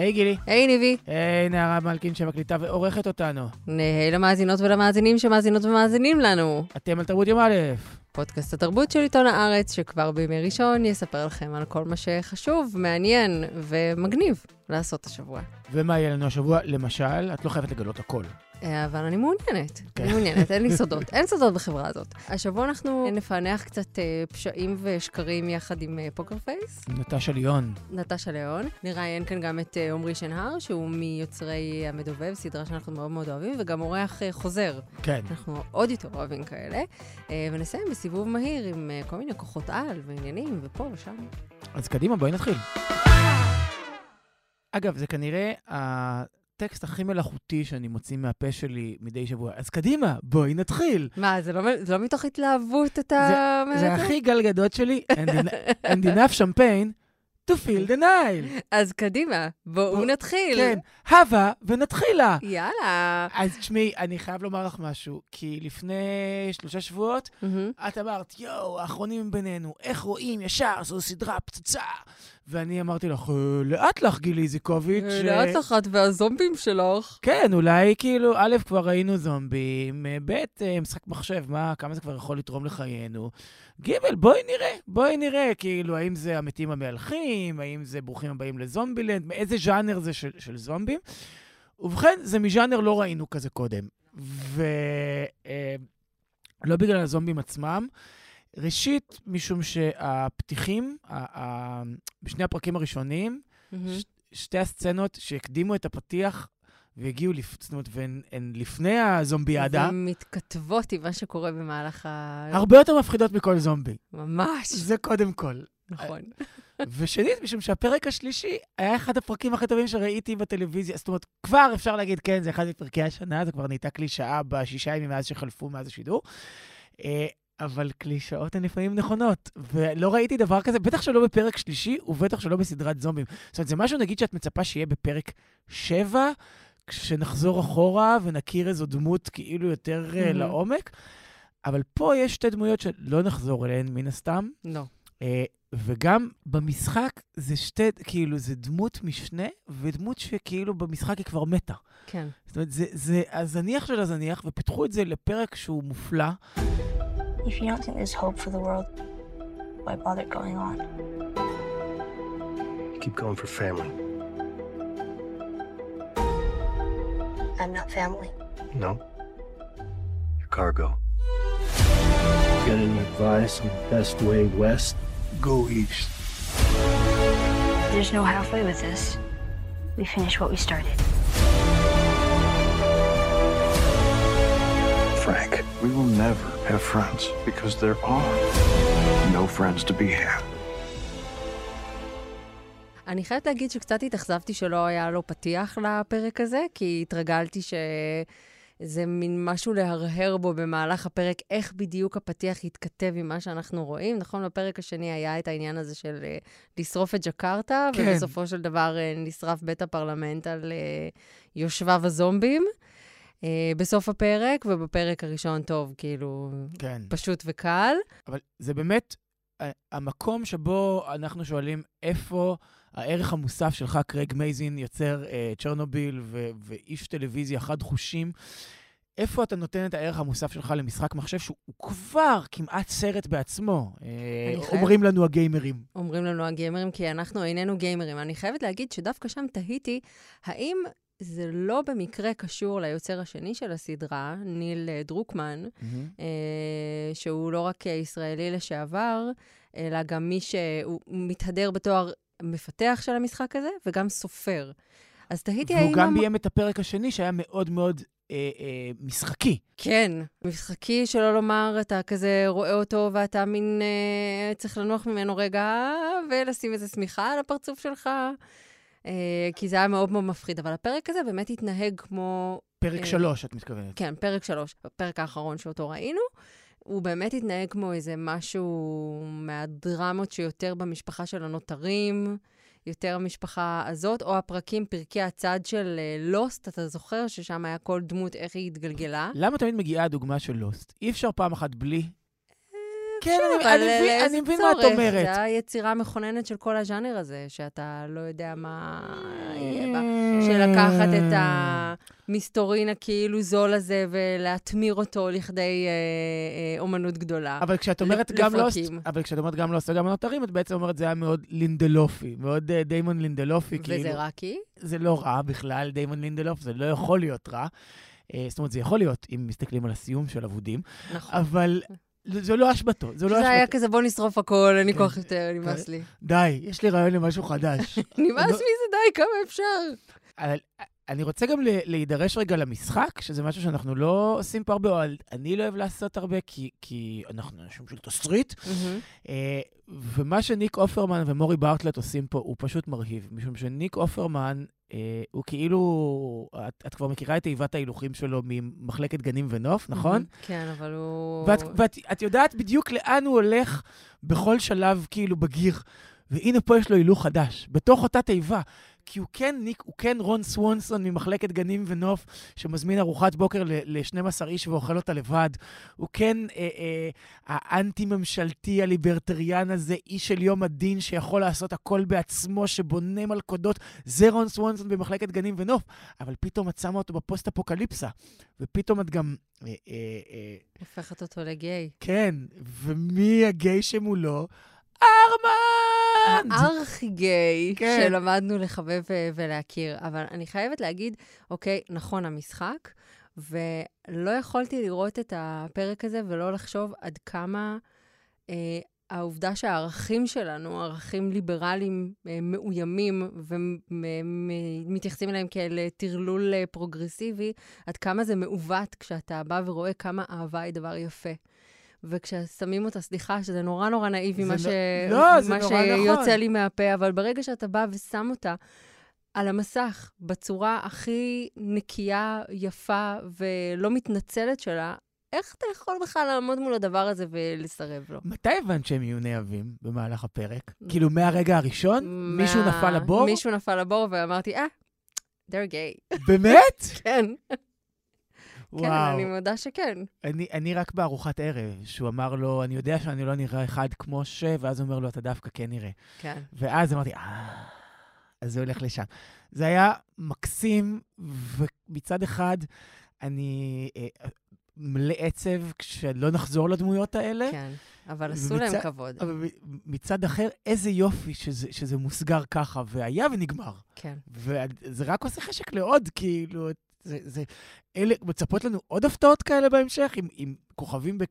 היי גילי. היי ניבי. היי נערה מלכין שמקליטה ועורכת אותנו. היי למאזינות ולמאזינים שמאזינות ומאזינים לנו. אתם על תרבות יום א'. פודקאסט התרבות של עיתון הארץ, שכבר בימי ראשון יספר לכם על כל מה שחשוב, מעניין ומגניב לעשות השבוע. ומה יהיה לנו השבוע? למשל, את לא חייבת לגלות הכל. אה, אבל אני מעוניינת. כן. אני מעוניינת, אין לי סודות. אין סודות בחברה הזאת. השבוע אנחנו נפענח קצת אה, פשעים ושקרים יחד עם אה, פוקר פייס, נטשה ליאון. נטשה ליאון. נראיין כאן גם את עמרי שנהר, שהוא מיוצרי המדובב, סדרה שאנחנו מאוד מאוד אוהבים, וגם אורח חוזר. כן. אנחנו עוד יותר אוהבים כאלה. ונסיים בסיבוב מהיר עם כל מיני כוחות על ועניינים, ופה ושם. אז קדימה, בואי נתחיל. אגב, זה כנראה הטקסט הכי מלאכותי שאני מוציא מהפה שלי מדי שבוע. אז קדימה, בואי נתחיל. מה, זה לא, זה לא מתוך התלהבות אתה... אומר זה את הכי גלגדות שלי, and en- and enough champagne to fill the Nile. אז קדימה, בואו בוא- נתחיל. כן, הבה ונתחילה. יאללה. אז תשמעי, אני חייב לומר לך משהו, כי לפני שלושה שבועות, מהמם. את אמרת, יואו, האחרונים בינינו, איך רואים ישר, זו סדרה פצצה. ואני אמרתי לך, "אה, לאט לך, גילי איזיקוביץ'. אה, לאט לך את והזומבים שלך. כן, אולי כאילו, א', כבר ראינו זומבים, אה, ב', אה, משחק מחשב, מה, כמה זה כבר יכול לתרום לחיינו. ג', בואי נראה, בואי נראה, כאילו, האם זה המתים המהלכים, האם זה ברוכים הבאים לזומבילנד, מאיזה ז'אנר זה של, של זומבים. ובכן, זה מז'אנר לא ראינו כזה קודם. ולא בגלל הזומבים עצמם. ראשית, משום שהפתיחים, בשני הפרקים הראשונים. ש- שתי הסצנות שהקדימו את הפתיח והגיעו, לפ... זאת אומרת, והן הן לפני הזומביאדה, ומתכתבות עם מה שקורה במהלך ה... הרבה יותר מפחידות מכל זומבי. ממש. זה קודם כל. נכון. ושנית, משום שהפרק השלישי היה אחד הפרקים הכי טובים שראיתי בטלוויזיה. זאת אומרת, כבר אפשר להגיד, כן, זה אחד מפרקי השנה, זה כבר נהייתה קלישאה בשישה ימים מאז שחלפו מאז השידור. אבל קלישאות הן לפעמים נכונות, ולא ראיתי דבר כזה, בטח שלא בפרק שלישי, ובטח שלא בסדרת זומבים. זאת אומרת, זה משהו, נגיד, שאת מצפה שיהיה בפרק שבע, כשנחזור אחורה ונכיר איזו דמות כאילו יותר מהמם. לעומק, אבל פה יש שתי דמויות שלא נחזור אליהן, מן הסתם. לא. אה, וגם במשחק זה שתי, כאילו, זה דמות משנה, ודמות שכאילו במשחק היא כבר מתה. כן. זאת אומרת, זה, זה הזניח של הזניח, ופיתחו את זה לפרק שהוא מופלא. If you don't think there's hope for the world, why bother going on? Keep going for family. I'm not family. No? Your cargo. Got any advice on the best way west? Go east. There's no halfway with this. We finish what we started. Frank, we will never have friends because there are no friends to be had. אני חייבת להגיד שקצת התאכזבתי שלא היה לו פתיח לפרק הזה, כי התרגלתי שזה מין משהו להרהר בו במהלך הפרק, איך בדיוק הפתיח יתכתב עם מה שאנחנו רואים. נכון, בפרק השני היה את העניין הזה של אה, לשרוף את ג'קרטה, כן. ובסופו של דבר אה, נשרף בית הפרלמנט על אה, יושביו הזומבים. אה, בסוף הפרק, ובפרק הראשון, טוב, כאילו, כן. פשוט וקל. אבל זה באמת ה- המקום שבו אנחנו שואלים איפה הערך המוסף שלך, קרייג מייזין, יוצר אה, צ'רנוביל ו- ואיש טלוויזיה חד פעמי. איפה אתה נותן את הערך המוסף שלך למשחק מחשב שהוא כבר כמעט סרט בעצמו? אה, אומרים לנו הגיימרים. אומרים לנו הגיימרים, כי אנחנו איננו גיימרים. אני חייבת להגיד שדווקא שם תהיתי, האם זה לא במקרה קשור ליוצר השני של הסדרה, ניל אה, דרוקמן, אה, שהוא לא רק ישראלי לשעבר, אלא גם מי שהוא מתהדר בתואר מפתח של המשחק הזה, וגם סופר. אז תהיתי האם... והוא גם ביים את הפרק השני, שהיה מאוד מאוד אה, אה, משחקי. כן, משחקי, שלא לומר, אתה כזה רואה אותו ואתה מין אה, צריך לנוח ממנו רגע ולשים איזה שמיכה על הפרצוף שלך, כי זה היה מאוד מאוד מפחיד. אבל הפרק הזה באמת התנהג כמו... פרק אה, שלוש, את מתכוונת. כן, פרק שלוש, הפרק האחרון שאותו ראינו. הוא באמת התנהג כמו איזה משהו מהדרמות שיותר במשפחה של הנותרים, יותר המשפחה הזאת, או הפרקים, פרקי הצד של לוסט, אתה זוכר ששם היה כל דמות, איך היא התגלגלה? למה תמיד מגיעה הדוגמה של לוסט? אי אפשר פעם אחת בלי? כן, אני- אבל אני מבין- אני מבין מה את? אומרת. זה היצירה המכוננת של כל הז'אנר הזה, שאתה לא יודע מה יהיה בה. Mm. של לקחת את המסתורין הכאילו זול הזה ולהטמיר אותו לכדי אה, אה, אומנות גדולה. אבל כשאת אומרת גם לוסט, לפרקים. אבל כשאת אומרת גם לוסט וגם הנותרים, את בעצם אומרת זה היה מאוד לינדלופי, מאוד אה, דיימון לינדלופי, כאילו. וזה רק כי? זה לא רע בכלל, דיימון לינדלוף, זה לא יכול להיות רע. אה, זאת אומרת, זה יכול להיות, אם מסתכלים על הסיום של אבודים, נכון. אבל זו לא אשמתו, זו לא זה היה אשמתו. כזה, בוא נשרוף הכל, אין לי כן. כוח יותר, נמאס לי. די, יש לי רעיון למשהו חדש. נמאס לא- מזה, די, כמה אפשר? אני רוצה גם להידרש רגע למשחק, שזה משהו שאנחנו לא עושים פה הרבה, או אני לא אוהב לעשות הרבה, כי, כי אנחנו אנשים של תסריט. אה, ומה שניק אופרמן ומורי בארטלט עושים פה הוא פשוט מרהיב, משום שניק אופרמן הוא כאילו, את, את כבר מכירה את תיבת ההילוכים שלו ממחלקת גנים ונוף, נכון? כן, אבל הוא... ואת, ואת את יודעת בדיוק לאן הוא הולך בכל שלב כאילו בגיר. והנה פה יש לו הילוך חדש, בתוך אותה תיבה. כי הוא כן ניק, הוא כן רון סוונסון ממחלקת גנים ונוף, שמזמין ארוחת בוקר ל-12 איש ואוכל אותה לבד. הוא כן אה, אה, האנטי-ממשלתי הליברטריאן הזה, איש של יום הדין שיכול לעשות הכל בעצמו, שבונה מלכודות. זה רון סוונסון במחלקת גנים ונוף. אבל פתאום את שמה אותו בפוסט-אפוקליפסה, ופתאום את גם... אה, אה, אה, הופכת אותו לגיי. כן, ומי הגיי שמולו? ארמנד! הארכי-גיי כן. שלמדנו לחבב ו- ולהכיר. אבל אני חייבת להגיד, אוקיי, נכון, המשחק, ולא יכולתי לראות את הפרק הזה ולא לחשוב עד כמה אה, העובדה שהערכים שלנו, ערכים ליברליים אה, מאוימים ומתייחסים אליהם כאל אה, טרלול אה, פרוגרסיבי, עד כמה זה מעוות כשאתה בא ורואה כמה אהבה היא דבר יפה. וכששמים אותה, סליחה, שזה נורא נורא נאיבי, מה, לא- ש... לא, מה נורא שיוצא נכון. לי מהפה, אבל ברגע שאתה בא ושם אותה על המסך בצורה הכי נקייה, יפה ולא מתנצלת שלה, איך אתה יכול בכלל לעמוד מול הדבר הזה ולסרב לו? מתי הבנת שהם יהיו נאהבים במהלך הפרק? כאילו, מהרגע הראשון? מישהו מה- נפל לבור? מישהו נפל לבור, ואמרתי, אה, they're gay. באמת? כן, כן, וואו. אני מודה שכן. אני, אני רק בארוחת ערב, שהוא אמר לו, אני יודע שאני לא נראה אחד כמו ש... ואז הוא אומר לו, אתה דווקא כן נראה. כן. ואז אמרתי, אה, אז זה הולך לשם. זה היה מקסים, ומצד אחד, אני אה, מלא עצב כשלא נחזור לדמויות האלה. כן, אבל עשו להם ומצד- כבוד. אבל מצד אחר, איזה יופי שזה, שזה מוסגר ככה, והיה ונגמר. כן. וזה רק עושה חשק לעוד, כאילו, זה, זה, אלה, מצפות לנו עוד הפתעות כאלה בהמשך, עם, עם כוכבים ב-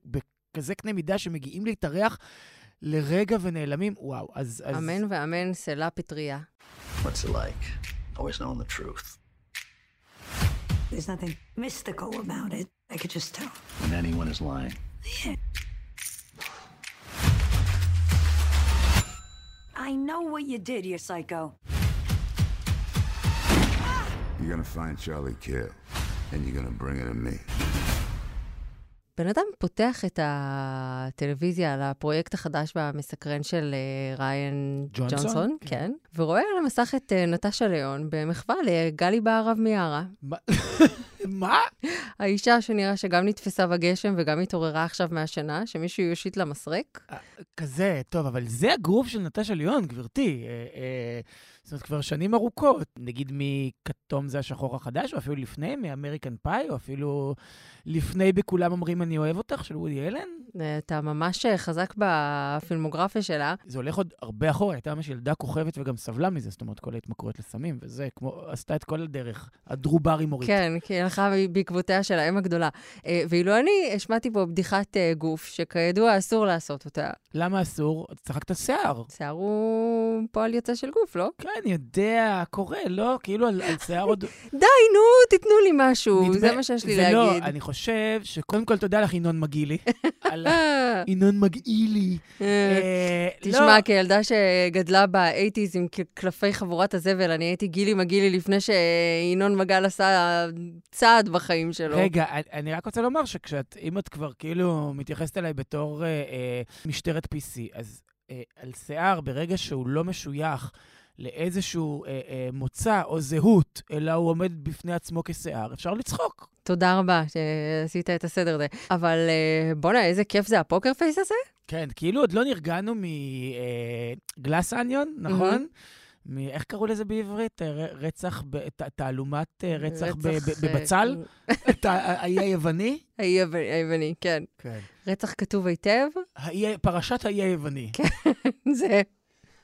בכזה קנה מידה שמגיעים להתארח לרגע ונעלמים, וואו, אז... אז אמן ואמן, סלע פטריה. What's it like? Always knowing the truth. There's nothing mystical about it. I could just tell. When anyone is lying. I know what you did, you psycho. You're gonna find Charlie Kill, and you're gonna bring it to me. בן אדם פותח את הטלוויזיה על הפרויקט החדש והמסקרן של אה, ריין ג'ונסון? ג'ונסון, כן. כן, ורואה על המסך את אה, נטשה ליאון במחווה לגלי בהרב מיארה. מה? האישה שנראה שגם נתפסה בגשם וגם התעוררה עכשיו מהשינה, שמישהו יושיט לה מסרק. כזה, טוב, אבל זה הגרוב של נטשה ליאון, גברתי. זאת אומרת, כבר שנים ארוכות. נגיד מכתום זה השחור החדש, או אפילו לפני, מאמריקן פאי, או אפילו לפני בכולם אומרים אני אוהב אותך, של וודי אלן. אה, אתה ממש אה, חזק בפילמוגרפיה שלה. זה הולך עוד הרבה אחורה, הייתה ממש ילדה כוכבת וגם סבלה מזה, זאת אומרת, כל ההתמכרויות לסמים, וזה, כמו, עשתה את כל הדרך, הדרובר עם אורית. כן, כי היא הלכה בעקבותיה של האם הגדולה. אה, ואילו אני השמעתי פה בדיחת גוף, שכידוע אסור לעשות אותה. למה אסור? צחקת שיער. שיער הוא פועל יוצא של גוף, לא? כן, אני יודע, קורה, לא? כאילו על, על שיער עוד... די, נו, תיתנו לי משהו, נדמה- זה מה שיש לי זה להגיד. לא, אני חושב שקודם כל תודה לך, ינון מגעילי. על ינון מגעילי. אה, אה, תשמע, לא, כילדה שגדלה באייטיז עם קלפי חבורת הזבל, אני הייתי גילי מגילי לפני שינון מגל עשה צעד בחיים שלו. רגע, אני- רק רוצה לומר שכשאת, אם את כבר כאילו מתייחסת אליי בתור אה, משטרת PC, אז על שיער, ברגע שהוא לא משוייך לאיזשהו אה, אה, מוצא או זהות, אלא הוא עומד בפני עצמו כשיער, אפשר לצחוק. תודה רבה שעשית את הסדר הזה. אבל אה, בואנה, איזה כיף זה הפוקר פייס הזה? כן, כאילו עוד לא נרגענו מגלאס אניון, נכון? מ- איך קראו לזה בעברית? אה, ר- רצח, ב- ת- תעלומת אה, רצח ב- ב- רצח, אה, בבצל? את ה- האי היווני? האי היו- היווני, כן. כן. רצח כתוב היטב, האי- פרשת האי היווני. זה...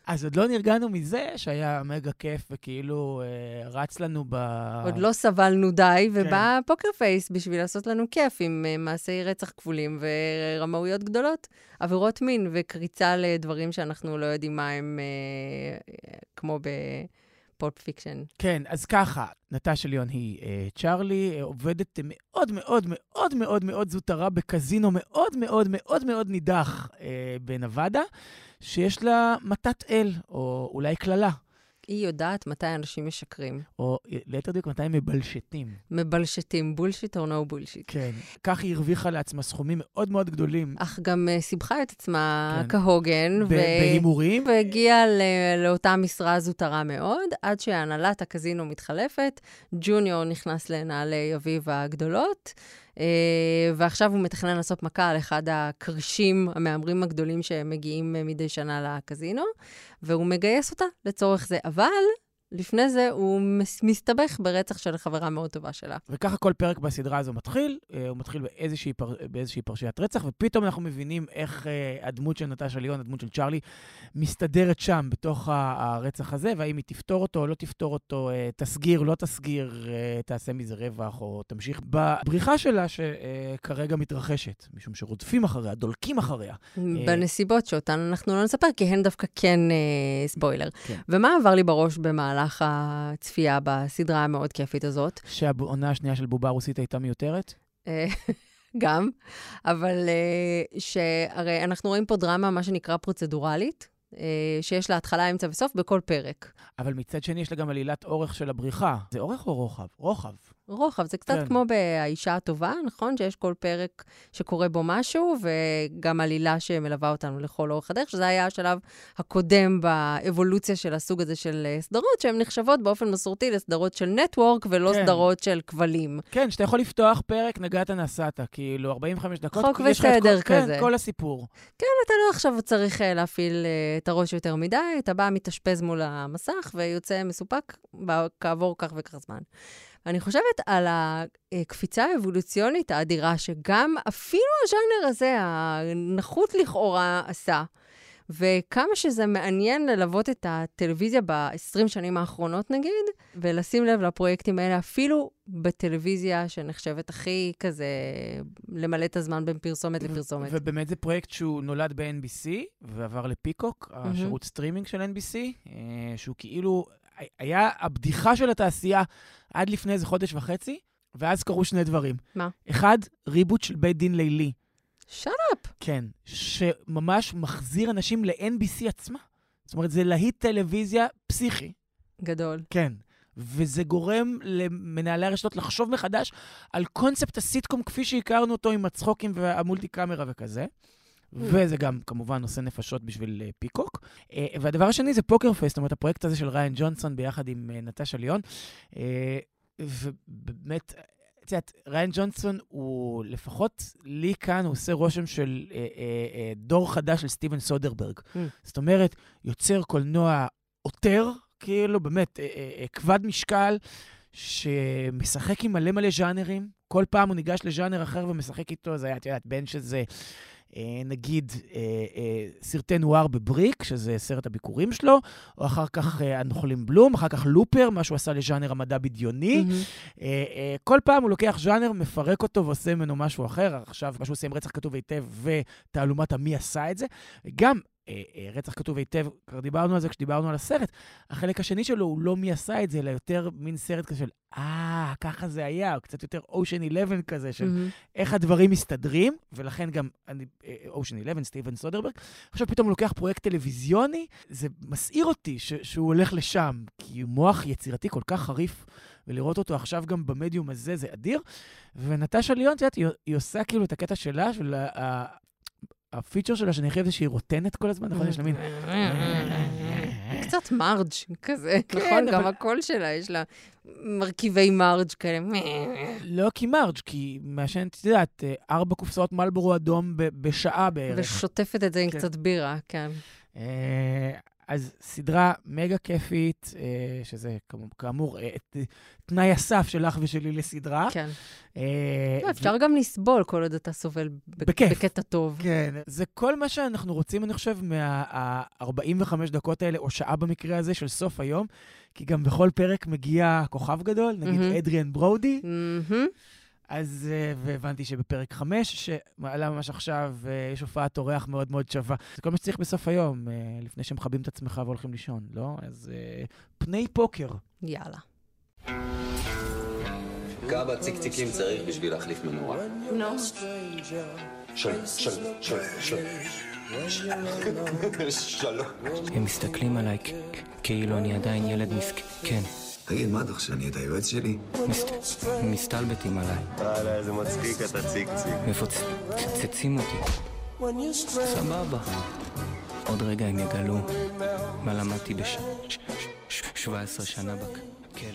אז עוד לא נרגענו מזה שהיה מגה כיף וכאילו אה, רץ לנו ב... עוד לא סבלנו די, כן. ובא פוקר פייס בשביל לעשות לנו כיף עם אה, מעשי רצח כפולים ורמאויות גדולות, עבירות מין וקריצה לדברים שאנחנו לא יודעים מה הם, אה, אה, כמו ב Pulp Fiction. כן, אז ככה, נטשה ליון היא אה, צ'ארלי, אה, עובדת מאוד מאוד מאוד מאוד מאוד זוטרה בקזינו מאוד מאוד מאוד מאוד נידח אה, בנבדה, שיש לה מתת אל, או אולי קללה, היא יודעת מתי אנשים משקרים. או אה, ליתר דיוק מתי הם מבלשטים. מבלשטים, בולשיט או נו בולשיט. כן. כך היא הרוויחה לעצמה סכומים מאוד מאוד גדולים אך גם אה, סיבכה את עצמה כן. כהוגן, ב- בהימורים. והגיעה ל- לאותה משרה זוטרה מאוד, עד שהנהלת הקזינו מתחלפת, ג'וניור נכנס לנעלי אביו הגדולות, ועכשיו הוא מתכנן לעשות מכה על אחד הקרשים המהמרים הגדולים שמגיעים אה, מדי שנה לקזינו, והוא מגייס אותה לצורך זה. אבל לפני זה הוא מס- מסתבך ברצח של חברה מאוד טובה שלה. וככה כל פרק בסדרה הזו מתחיל, אה, הוא מתחיל באיזושהי, פר, באיזושהי פרשיית רצח, ופתאום אנחנו מבינים איך אה, הדמות של נטשה ליון, הדמות של צ'ארלי, מסתדרת שם, בתוך הרצח הזה, והאם היא תפתור אותו או לא תפתור אותו, אה, תסגיר, לא תסגיר, תעשה מזה רווח, או תמשיך בבריחה שלה, שכרגע מתרחשת, משום שרודפים אחריה, דולקים אחריה. בנסיבות שאותן אנחנו לא נספר, כי הן דווקא כן ספוילר. כן. ומה עבר לי בראש במהלך הצפייה בסדרה המאוד כיפית הזאת? שהעונה השנייה של בובה רוסית הייתה מיותרת? אה, גם, אבל אה, שהרי אנחנו רואים פה דרמה, מה שנקרא פרוצדורלית, אה, שיש לה התחלה, אמצע וסוף בכל פרק. אבל מצד שני יש לה גם עלילת אורך של הבריחה. זה אורך או רוחב? רוחב. רוחב, זה קצת כן. כמו ב"האישה הטובה", נכון? שיש כל פרק שקורה בו משהו, וגם עלילה שמלווה אותנו לכל אורך הדרך, שזה היה השלב הקודם באבולוציה של הסוג הזה של אה, סדרות, שהן נחשבות באופן מסורתי לסדרות של נטוורק, ולא כן. סדרות של כבלים. כן, שאתה יכול לפתוח פרק, נגעת נסעת, כאילו 45 דקות. חוק וסדר כל, כזה. כן, כל הסיפור. כן, אתה לא עכשיו צריך אה, להפעיל אה, את הראש יותר מדי, אתה בא, מתאשפז מול המסך ויוצא מסופק כעבור כך וכך זמן. אני חושבת על הקפיצה האבולוציונית האדירה, שגם אפילו הז'אנר הזה, הנחות לכאורה, עשה. וכמה שזה מעניין ללוות את הטלוויזיה ב-20 שנים האחרונות, נגיד, ולשים לב לפרויקטים האלה, אפילו בטלוויזיה שנחשבת הכי כזה, למלא את הזמן בין פרסומת לפרסומת. ובאמת זה פרויקט שהוא נולד ב-NBC ועבר לפיקוק, השירות סטרימינג של NBC, אה, שהוא כאילו היה הבדיחה של התעשייה עד לפני איזה חודש וחצי, ואז קרו שני דברים. מה? אחד, reboot של בית דין לילי. Shut up. כן, שממש מחזיר אנשים ל-NBC עצמה. זאת אומרת, זה להיט טלוויזיה פסיכי. גדול. כן. וזה גורם למנהלי הרשתות לחשוב מחדש על קונספט הסיטקום כפי שהכרנו אותו עם הצחוקים וה multi camera וכזה. וזה גם כמובן נושא נפשות בשביל uh, פיקוק. Uh, והדבר השני זה Poker Face, זאת אומרת, הפרויקט הזה של ריאן ג'ונסון ביחד עם uh, נטשה ליון. ובאמת, את יודעת, ריאן ג'ונסון הוא, לפחות לי כאן, הוא עושה רושם של uh, uh, uh, דור חדש של סטיבן סודרברג. Mm. זאת אומרת, יוצר קולנוע עותר, כאילו, באמת, אה, אה, אה, כבד משקל, שמשחק עם מלא מלא ז'אנרים. כל פעם הוא ניגש לז'אנר אחר ומשחק איתו, זה היה, את יודעת, בין שזה, אה, נגיד, אה, אה, סרטי נואר בבריק, שזה סרט הביקורים שלו, או אחר כך אה, הנוכלים בלום, אחר כך לופר, מה שהוא עשה לז'אנר המדע בדיוני. אה, אה, כל פעם הוא לוקח ז'אנר, מפרק אותו ועושה ממנו משהו אחר. עכשיו, מה שהוא עושה עם רצח כתוב היטב ותעלומת המי עשה את זה. גם אה, אה, רצח כתוב היטב, כבר דיברנו על זה כשדיברנו על הסרט. החלק השני שלו הוא לא מי עשה את זה, אלא יותר מין סרט כזה של, אה, ככה זה היה, או קצת יותר אושן 11 כזה, של מהמם. איך הדברים מסתדרים, ולכן גם אושן 11, סטיבן סודרברג. עכשיו פתאום הוא לוקח פרויקט טלוויזיוני, זה מסעיר אותי ש- שהוא הולך לשם, כי הוא מוח יצירתי כל כך חריף, ולראות אותו עכשיו גם במדיום הזה זה אדיר. ונטשה ליון, את יודעת, היא, עושה כאילו את הקטע שלה, של הפיצ'ר שלה, שאני חייב זה שהיא רוטנת כל הזמן, נכון? יש לה מין... קצת מרג' כזה, כן, נכון? גם הקול שלה, יש לה מרכיבי מרג' כאלה. לא כי מרג', כי מעשנת, את יודעת, אה, ארבע קופסאות מלבורו אדום בשעה בערך. ושוטפת את זה עם כן. קצת בירה, כן. אה, אז סדרה מגה כיפית, אה, שזה כאמור אה, ת- תנאי הסף שלך ושלי לסדרה. כן. אה, לא, אפשר גם לסבול כל עוד אתה סובל בכיף. בקטע טוב. כן, זה כל מה שאנחנו רוצים, אני חושב, מה-45 דקות האלה, או שעה במקרה הזה, של סוף היום, כי גם בכל פרק מגיע כוכב גדול, נגיד. אדריאן ברודי. אז, אה, והבנתי שבפרק 5, שמעלה ממש עכשיו, אה, יש הופעת אורח מאוד מאוד שווה. זה כל מה שצריך בסוף היום, אה, לפני שמכבים את עצמך והולכים לישון, לא? אז פני פוקר. יאללה. כמה ציקציקים צריך בשביל להחליף מנורה? No. של... של... של... של... שלום. הם מסתכלים עליי כאילו אני עדיין ילד מסכן. תגיד, מה אתה חושב, שאני את היועץ שלי? מסת- מסתלבטים עליי, וואלה, איזה מצחיק אתה ציקציק. מפוצצים אותי. סבבה. עוד רגע הם יגלו מה למדתי ב-17 שנה בכלא.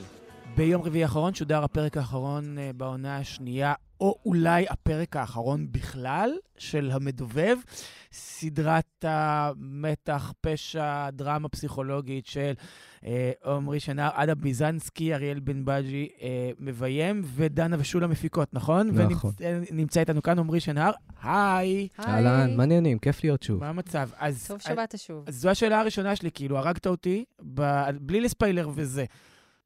ביום רביעי האחרון שודר הפרק האחרון אה, בעונה השנייה, או אולי הפרק האחרון בכלל, של המדובב, סדרת המתח, פשע, דרמה פסיכולוגית של אה, עמרי שנהר, עדה ביזנסקי, אריאל בן בג'י אה, מביים, ודנה ושולה מפיקות, נכון? נכון. ונמצא איתנו כאן עמרי שנהר, היי, אהלן, מעניינים, כיף להיות שוב. מה המצב? אז... טוב שבאת שוב. אז זו השאלה הראשונה שלי, כאילו, הרגת אותי, ב... בלי לספיילר וזה.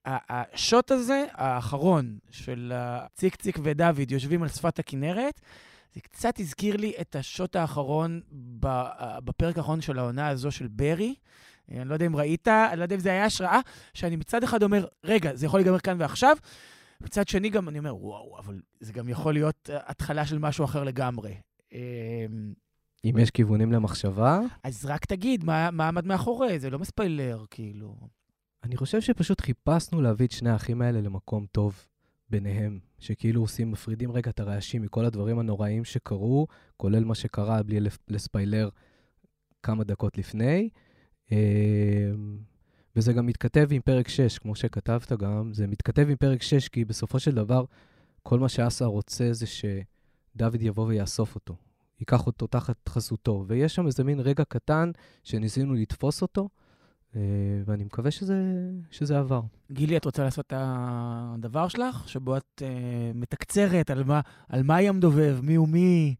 השוט הזה, האחרון, של ציק ציק ודוד יושבים על שפת הכנרת, זה קצת הזכיר לי את השוט האחרון ב... בפרק האחרון של העונה הזו של ברי. אני לא יודע אם ראית, אני לא יודע אם זה היה השראה, שאני מצד אחד אומר, רגע, זה יכול להיגמר כאן ועכשיו, מצד שני גם אני אומר, וואו, אבל זה גם יכול להיות אה, התחלה של משהו אחר לגמרי. אמ, אם יש כיוונים למחשבה, אז רק תגיד, מה, מה עמד מאחורי? זה לא מספיילר, כאילו. אני חושב שפשוט חיפשנו להביא את שני האחים האלה למקום טוב ביניהם, שכאילו עושים, מפרידים רגע את הרעשים מכל הדברים הנוראים שקרו, כולל מה שקרה בלי לספיילר כמה דקות לפני. אמ, וזה גם מתכתב עם פרק 6, כמו שכתבת גם, זה מתכתב עם פרק 6, כי בסופו של דבר, כל מה שאסה רוצה זה שדוד יבוא ויאסוף אותו, ייקח אותו תחת חסותו. ויש שם איזה מין רגע קטן שניסינו לתפוס אותו, ואני מקווה שזה, שזה עבר. גילי, את רוצה לעשות את הדבר שלך, שבו את uh, מתקצרת על מה, על מה היא המדובב, מי הוא מי,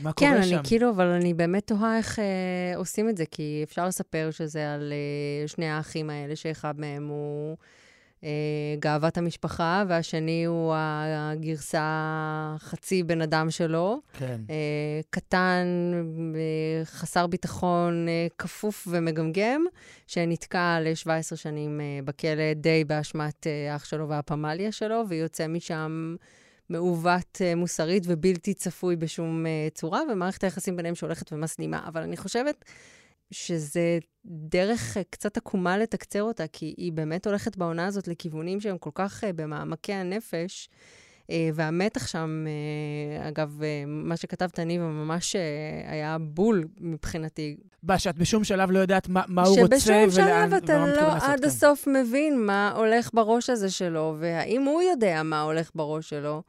מה כן, קורה אני שם? כאילו, אבל אני באמת תוהה איך אה, עושים את זה, כי אפשר לספר שזה על אה, שני האחים האלה, שאחד מהם הוא אה, גאוות המשפחה, והשני הוא הגרסה חצי בן אדם שלו. כן. אה, קטן, אה, חסר ביטחון, אה, כפוף ומגמגם, שנתקע ל-17 שנים אה, בכלא די באשמת אה, אח שלו והפמליה שלו, ויוצא משם מעוות אה, מוסרית ובלתי צפוי בשום אה, צורה, ומערכת היחסים ביניהם שהולכת ומסלימה. אבל אני חושבת שזה דרך אה, קצת עקומה לתקצר אותה, כי היא באמת הולכת בעונה הזאת לכיוונים שהם כל כך אה, במעמקי הנפש. אה, והמתח שם, אגב, מה שכתבת, ניבה, ממש היה בול מבחינתי. מה, שאת בשום שלב לא יודעת מה, מה הוא רוצה שבשום ולאן, שלב אתה ומה הוא מתכוון לא עד כאן. הסוף מבין מה הולך בראש הזה שלו, והאם הוא יודע מה הולך בראש שלו.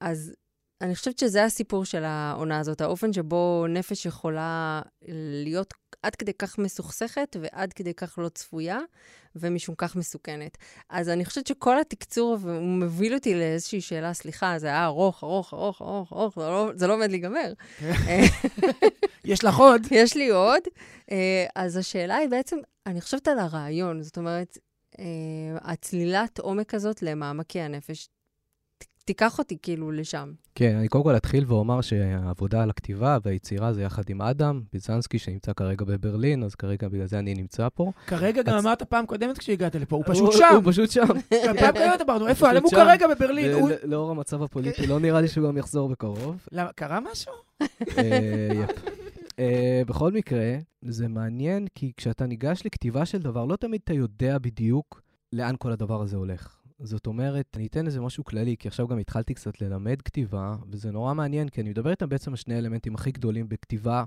אז אני חושבת שזה הסיפור של העונה הזאת, האופן שבו נפש יכולה להיות עד כדי כך מסוכסכת ועד כדי כך לא צפויה, ומשום כך מסוכנת. אז אני חושבת שכל התקצור, מוביל אותי לאיזושהי שאלה, סליחה, זה היה ארוך, ארוך, ארוך, ארוך, ארוך, זה לא, זה לא עומד להיגמר. יש לך עוד? יש לי עוד. אה, אז השאלה היא בעצם, אני חושבת על הרעיון, זאת אומרת, אה, הצלילת עומק הזאת למעמקי הנפש, תיקח אותי כאילו לשם. כן, אני קודם כל אתחיל ואומר שהעבודה על הכתיבה והיצירה זה יחד עם אדם ביזנסקי, שנמצא כרגע בברלין, אז כרגע בגלל זה אני נמצא פה. כרגע גם אמרת פעם קודמת כשהגעת לפה, הוא פשוט שם. הוא פשוט שם. פעם קודמת אמרנו, איפה, למה הוא. כרגע בברלין? לאור המצב הפוליטי, לא נראה לי שהוא גם יחזור בקרוב. למה, קרה משהו? אה, בכל מקרה, זה מעניין, כי כשאתה ניגש לכתיבה של דבר, לא תמיד אתה יודע בדיוק לאן כל הדבר הזה הולך. זאת אומרת, אני אתן איזה משהו כללי, כי עכשיו גם התחלתי קצת ללמד כתיבה, וזה נורא מעניין, כי אני מדבר איתם בעצם על שני האלמנטים הכי גדולים בכתיבה,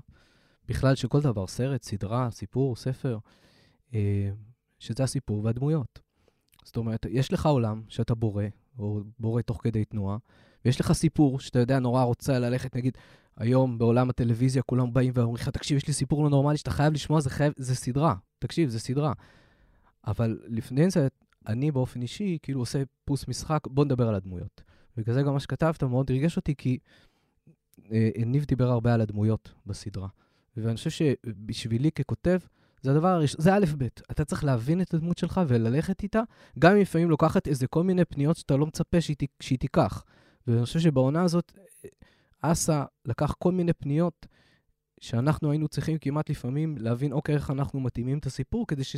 בכלל של כל דבר, סרט, סדרה, סיפור, ספר. אה, שזה הסיפור והדמויות. זאת אומרת, יש לך עולם שאתה בורא, או בורא תוך כדי תנועה, ויש לך סיפור שאתה יודע, נורא רוצה ללכת, נגיד, היום בעולם הטלוויזיה כולם באים ואומרים לך, תקשיב, יש לי סיפור לא נורמלי שאתה חייב לשמוע, זה, חייב, זה סדרה. תקשיב, זה סדרה. אבל לפני זה, אני באופן אישי, כאילו עושה פוס משחק, בוא נדבר על הדמויות. ובגלל זה גם מה שכתבת מאוד ריגש אותי, כי אה, ניב דיבר הרבה על הדמויות בסדרה. ואני חושב שבשבילי ככותב, זה הדבר הראשון, זה א' ב', אתה צריך להבין את הדמות שלך וללכת איתה, גם אם לפעמים לוקחת איזה כל מיני פניות שאתה לא מצפה שהיא, שהיא תיקח. ואני חושב שבעונה הזאת, אה, אסה לקח כל מיני פניות שאנחנו היינו צריכים כמעט לפעמים להבין, אוקיי, איך אנחנו מתאימים את הסיפור כדי, ש,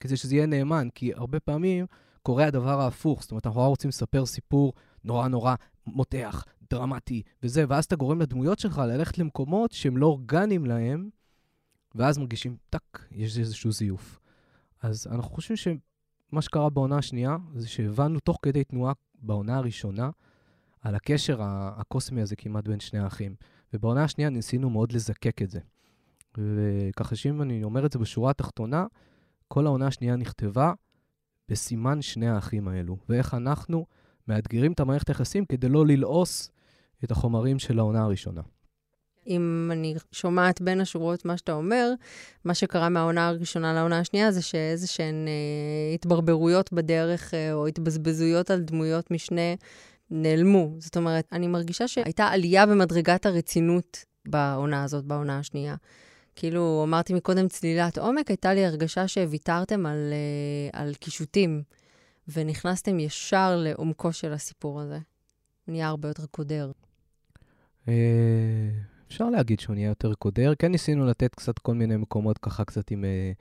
כדי שזה יהיה נאמן, כי הרבה פעמים קורה הדבר ההפוך, זאת אומרת, אנחנו רוצים לספר סיפור נורא נורא מותח, דרמטי וזה, ואז אתה גורם לדמויות שלך ללכת למקומות שהם לא אורגניים להם, ואז מרגישים, טאק, יש איזשהו זיוף. אז אנחנו חושבים שמה שקרה בעונה השנייה, זה שהבנו תוך כדי תנועה בעונה הראשונה, על הקשר הקוסמי הזה כמעט בין שני האחים. ובעונה השנייה ניסינו מאוד לזקק את זה. וככה שאם אני אומר את זה בשורה התחתונה, כל העונה השנייה נכתבה בסימן שני האחים האלו, ואיך אנחנו מאתגרים את המערכת היחסים כדי לא ללעוס את החומרים של העונה הראשונה. אם אני שומעת בין השורות מה שאתה אומר, מה שקרה מהעונה הראשונה לעונה השנייה זה שאיזה שהן אה, התברברויות בדרך אה, או התבזבזויות על דמויות משנה נעלמו. זאת אומרת, אני מרגישה שהייתה עלייה במדרגת הרצינות בעונה הזאת, בעונה השנייה. כאילו, אמרתי מקודם צלילת עומק, הייתה לי הרגשה שוויתרתם על, אה, על קישוטים, ונכנסתם ישר לעומקו של הסיפור הזה. הוא נהיה הרבה יותר קודר. אה, אפשר להגיד שהוא נהיה יותר קודר. כן ניסינו לתת קצת כל מיני מקומות ככה קצת עם אה,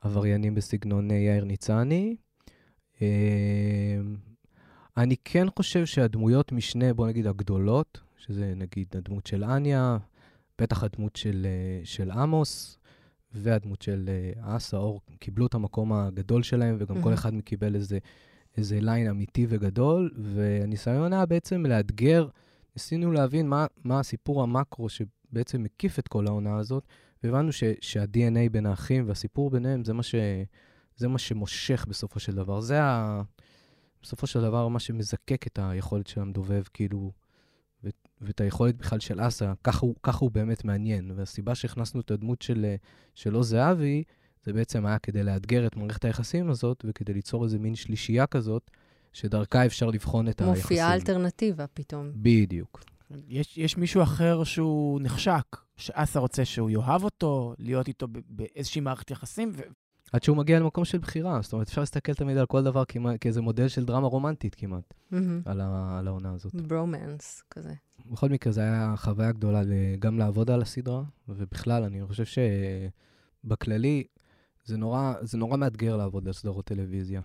עבריינים בסגנון יאיר ניצני. אני כן חושב שהדמויות משנה, בוא נגיד הגדולות, שזה נגיד הדמות של אניה, בטח הדמות של, אה, של עמוס, והדמות של אה, אסה אור, קיבלו את המקום הגדול שלהם, וגם כל מהמם. אחד קיבל איזה, איזה ליין אמיתי וגדול, והניסיון היה בעצם לאתגר, ניסינו להבין מה, מה הסיפור המקרו שבעצם מקיף את כל העונה הזאת, והבנו ש, שה-DNA בין האחים והסיפור ביניהם זה מה, ש, זה מה שמושך בסופו של דבר. זה ה... בסופו של דבר מה שמזקק את היכולת של המדובב, כאילו, ו- ואת היכולת בכלל של אסה, ככה הוא, ככה הוא באמת מעניין. והסיבה שהכנסנו את הדמות של, של עוז זהבי, זה בעצם היה כדי לאתגר את מערכת היחסים הזאת, וכדי ליצור איזה מין שלישייה כזאת, שדרכה אפשר לבחון את היחסים. מופיעה אלטרנטיבה פתאום. בדיוק. יש, יש מישהו אחר שהוא נחשק, שאסה רוצה שהוא יאהב אותו, להיות איתו ב- באיזושהי מערכת יחסים, ו- עד שהוא מגיע למקום של בחירה. זאת אומרת, אפשר להסתכל תמיד על כל דבר כמעט, כאיזה מודל של דרמה רומנטית כמעט, מהמם. על, ה, על העונה הזאת. ברומנס כזה. בכל מקרה, זו הייתה חוויה גדולה גם לעבוד על הסדרה, ובכלל, אני חושב שבכללי, זה נורא, זה נורא מאתגר לעבוד על סדרות טלוויזיה.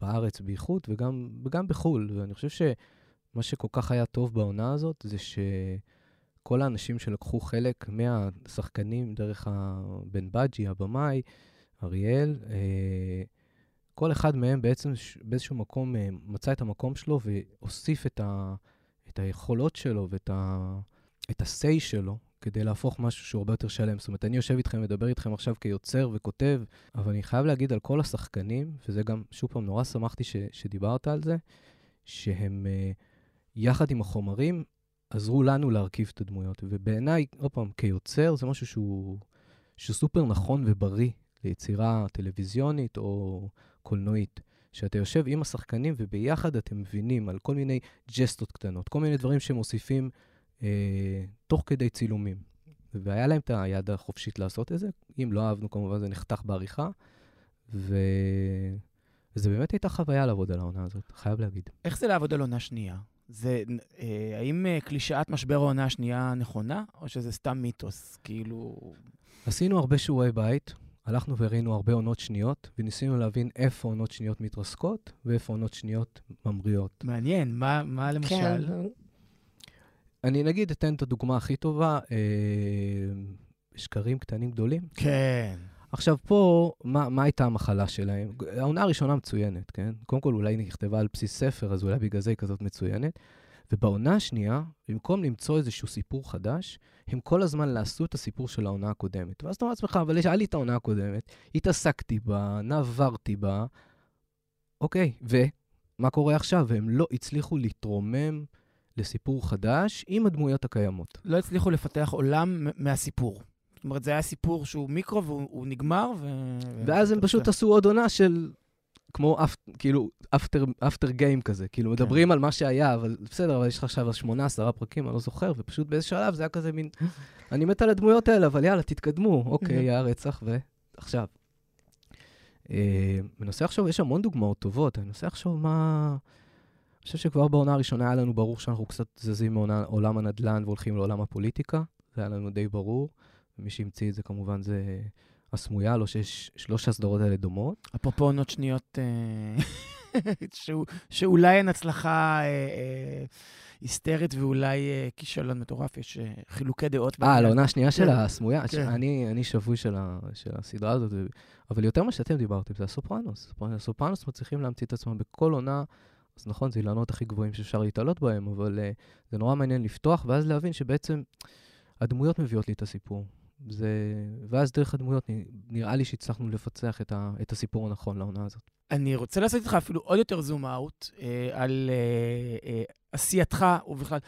בארץ בייחוד, וגם, וגם בחו"ל. ואני חושב שמה שכל כך היה טוב בעונה הזאת, זה שכל האנשים שלקחו חלק, מהשחקנים, דרך הבן בג'י, הבמאי, אריאל, אה, כל אחד מהם בעצם באיזשהו מקום אה, מצא את המקום שלו והוסיף את, ה, את היכולות שלו ואת ה, את ה-say שלו כדי להפוך משהו שהוא הרבה יותר שלם. זאת אומרת, אני יושב איתכם ומדבר איתכם עכשיו כיוצר וכותב, אבל אני חייב להגיד על כל השחקנים, וזה גם, שוב פעם, נורא שמחתי ש, שדיברת על זה, שהם אה, יחד עם החומרים עזרו לנו להרכיב את הדמויות. ובעיניי, עוד פעם, כיוצר, זה משהו שהוא, שהוא סופר נכון ובריא ליצירה טלוויזיונית או קולנועית. שאתה יושב עם השחקנים וביחד אתם מבינים על כל מיני ג'סטות קטנות, כל מיני דברים שמוסיפים אה, תוך כדי צילומים. והיה להם את היד החופשית לעשות את זה. אם לא אהבנו, כמובן זה נחתך בעריכה. ו... וזה באמת הייתה חוויה לעבוד על העונה הזאת, חייב להגיד. איך זה לעבוד על עונה שנייה? זה, אה, האם אה, קלישאת משבר העונה השנייה נכונה, או שזה סתם מיתוס? כאילו... עשינו הרבה שיעורי בית, הלכנו וראינו הרבה עונות שניות, וניסינו להבין איפה עונות שניות מתרסקות ואיפה עונות שניות ממריאות. מעניין, מה, מה למשל? כן, אני נגיד אתן את הדוגמה הכי טובה, אה, שקרים קטנים גדולים. כן. עכשיו פה, מה, מה הייתה המחלה שלהם? העונה הראשונה מצוינת, כן? קודם כל, אולי היא נכתבה על בסיס ספר, אז אולי בגלל זה היא כזאת מצוינת. ובעונה השנייה, במקום למצוא איזשהו סיפור חדש, הם כל הזמן לעשו את הסיפור של העונה הקודמת. ואז אתה אומר לעצמך, אבל היה לי את העונה הקודמת, התעסקתי בה, נעברתי בה, אוקיי, ומה קורה עכשיו? והם לא הצליחו להתרומם לסיפור חדש עם הדמויות הקיימות. לא הצליחו לפתח עולם מהסיפור. זאת אומרת, זה היה סיפור שהוא מיקרו והוא הוא נגמר, ו... ואז הם פשוט עשו עוד עונה של, כמו, כאילו, אפטר, גיים כזה. כאילו, כן. מדברים על מה שהיה, אבל בסדר, אבל יש לך עכשיו שמונה, עשרה פרקים, אני לא זוכר, ופשוט באיזה שלב זה היה כזה מין, אני מת על הדמויות האלה, אבל יאללה, תתקדמו. אוקיי, היה רצח, ועכשיו. אה, מנסה לחשוב, יש המון דוגמאות טובות, אני מנסה לחשוב מה... אני חושב שכבר בעונה הראשונה היה לנו ברור שאנחנו קצת זזים מעולם הנדל"ן והולכים לעולם הפוליטיקה, זה היה לנו די ברור. ומי שהמציא את זה כמובן זה הסמויה, לא שיש שלוש הסדרות האלה דומות. אפרופו עונות שניות, אה, שהוא- שאולי הן הצלחה אה, אה, היסטרית ואולי אה, כישלון מטורף, יש אה, חילוקי דעות. אה, בעניין. לעונה השנייה של כן. הסמויה? כן. אני אני שבוי של ה- של הסדרה הזאת, אבל יותר מה שאתם דיברתם זה הסופרנוס. הסופרנוס מצליחים להמציא את עצמם בכל עונה. אז נכון, זה אילנות הכי גבוהים שאפשר להתעלות בהם, אבל uh, זה נורא מעניין לפתוח, ואז להבין שבעצם הדמויות מביאות לי את הסיפור. זה... ואז דרך הדמויות נראה לי שהצלחנו לפצח את, ה... את הסיפור הנכון לעונה הזאת. אני רוצה לעשות איתך אפילו עוד יותר זום אאוט אה, על אה, אה, עשייתך, ובכלל,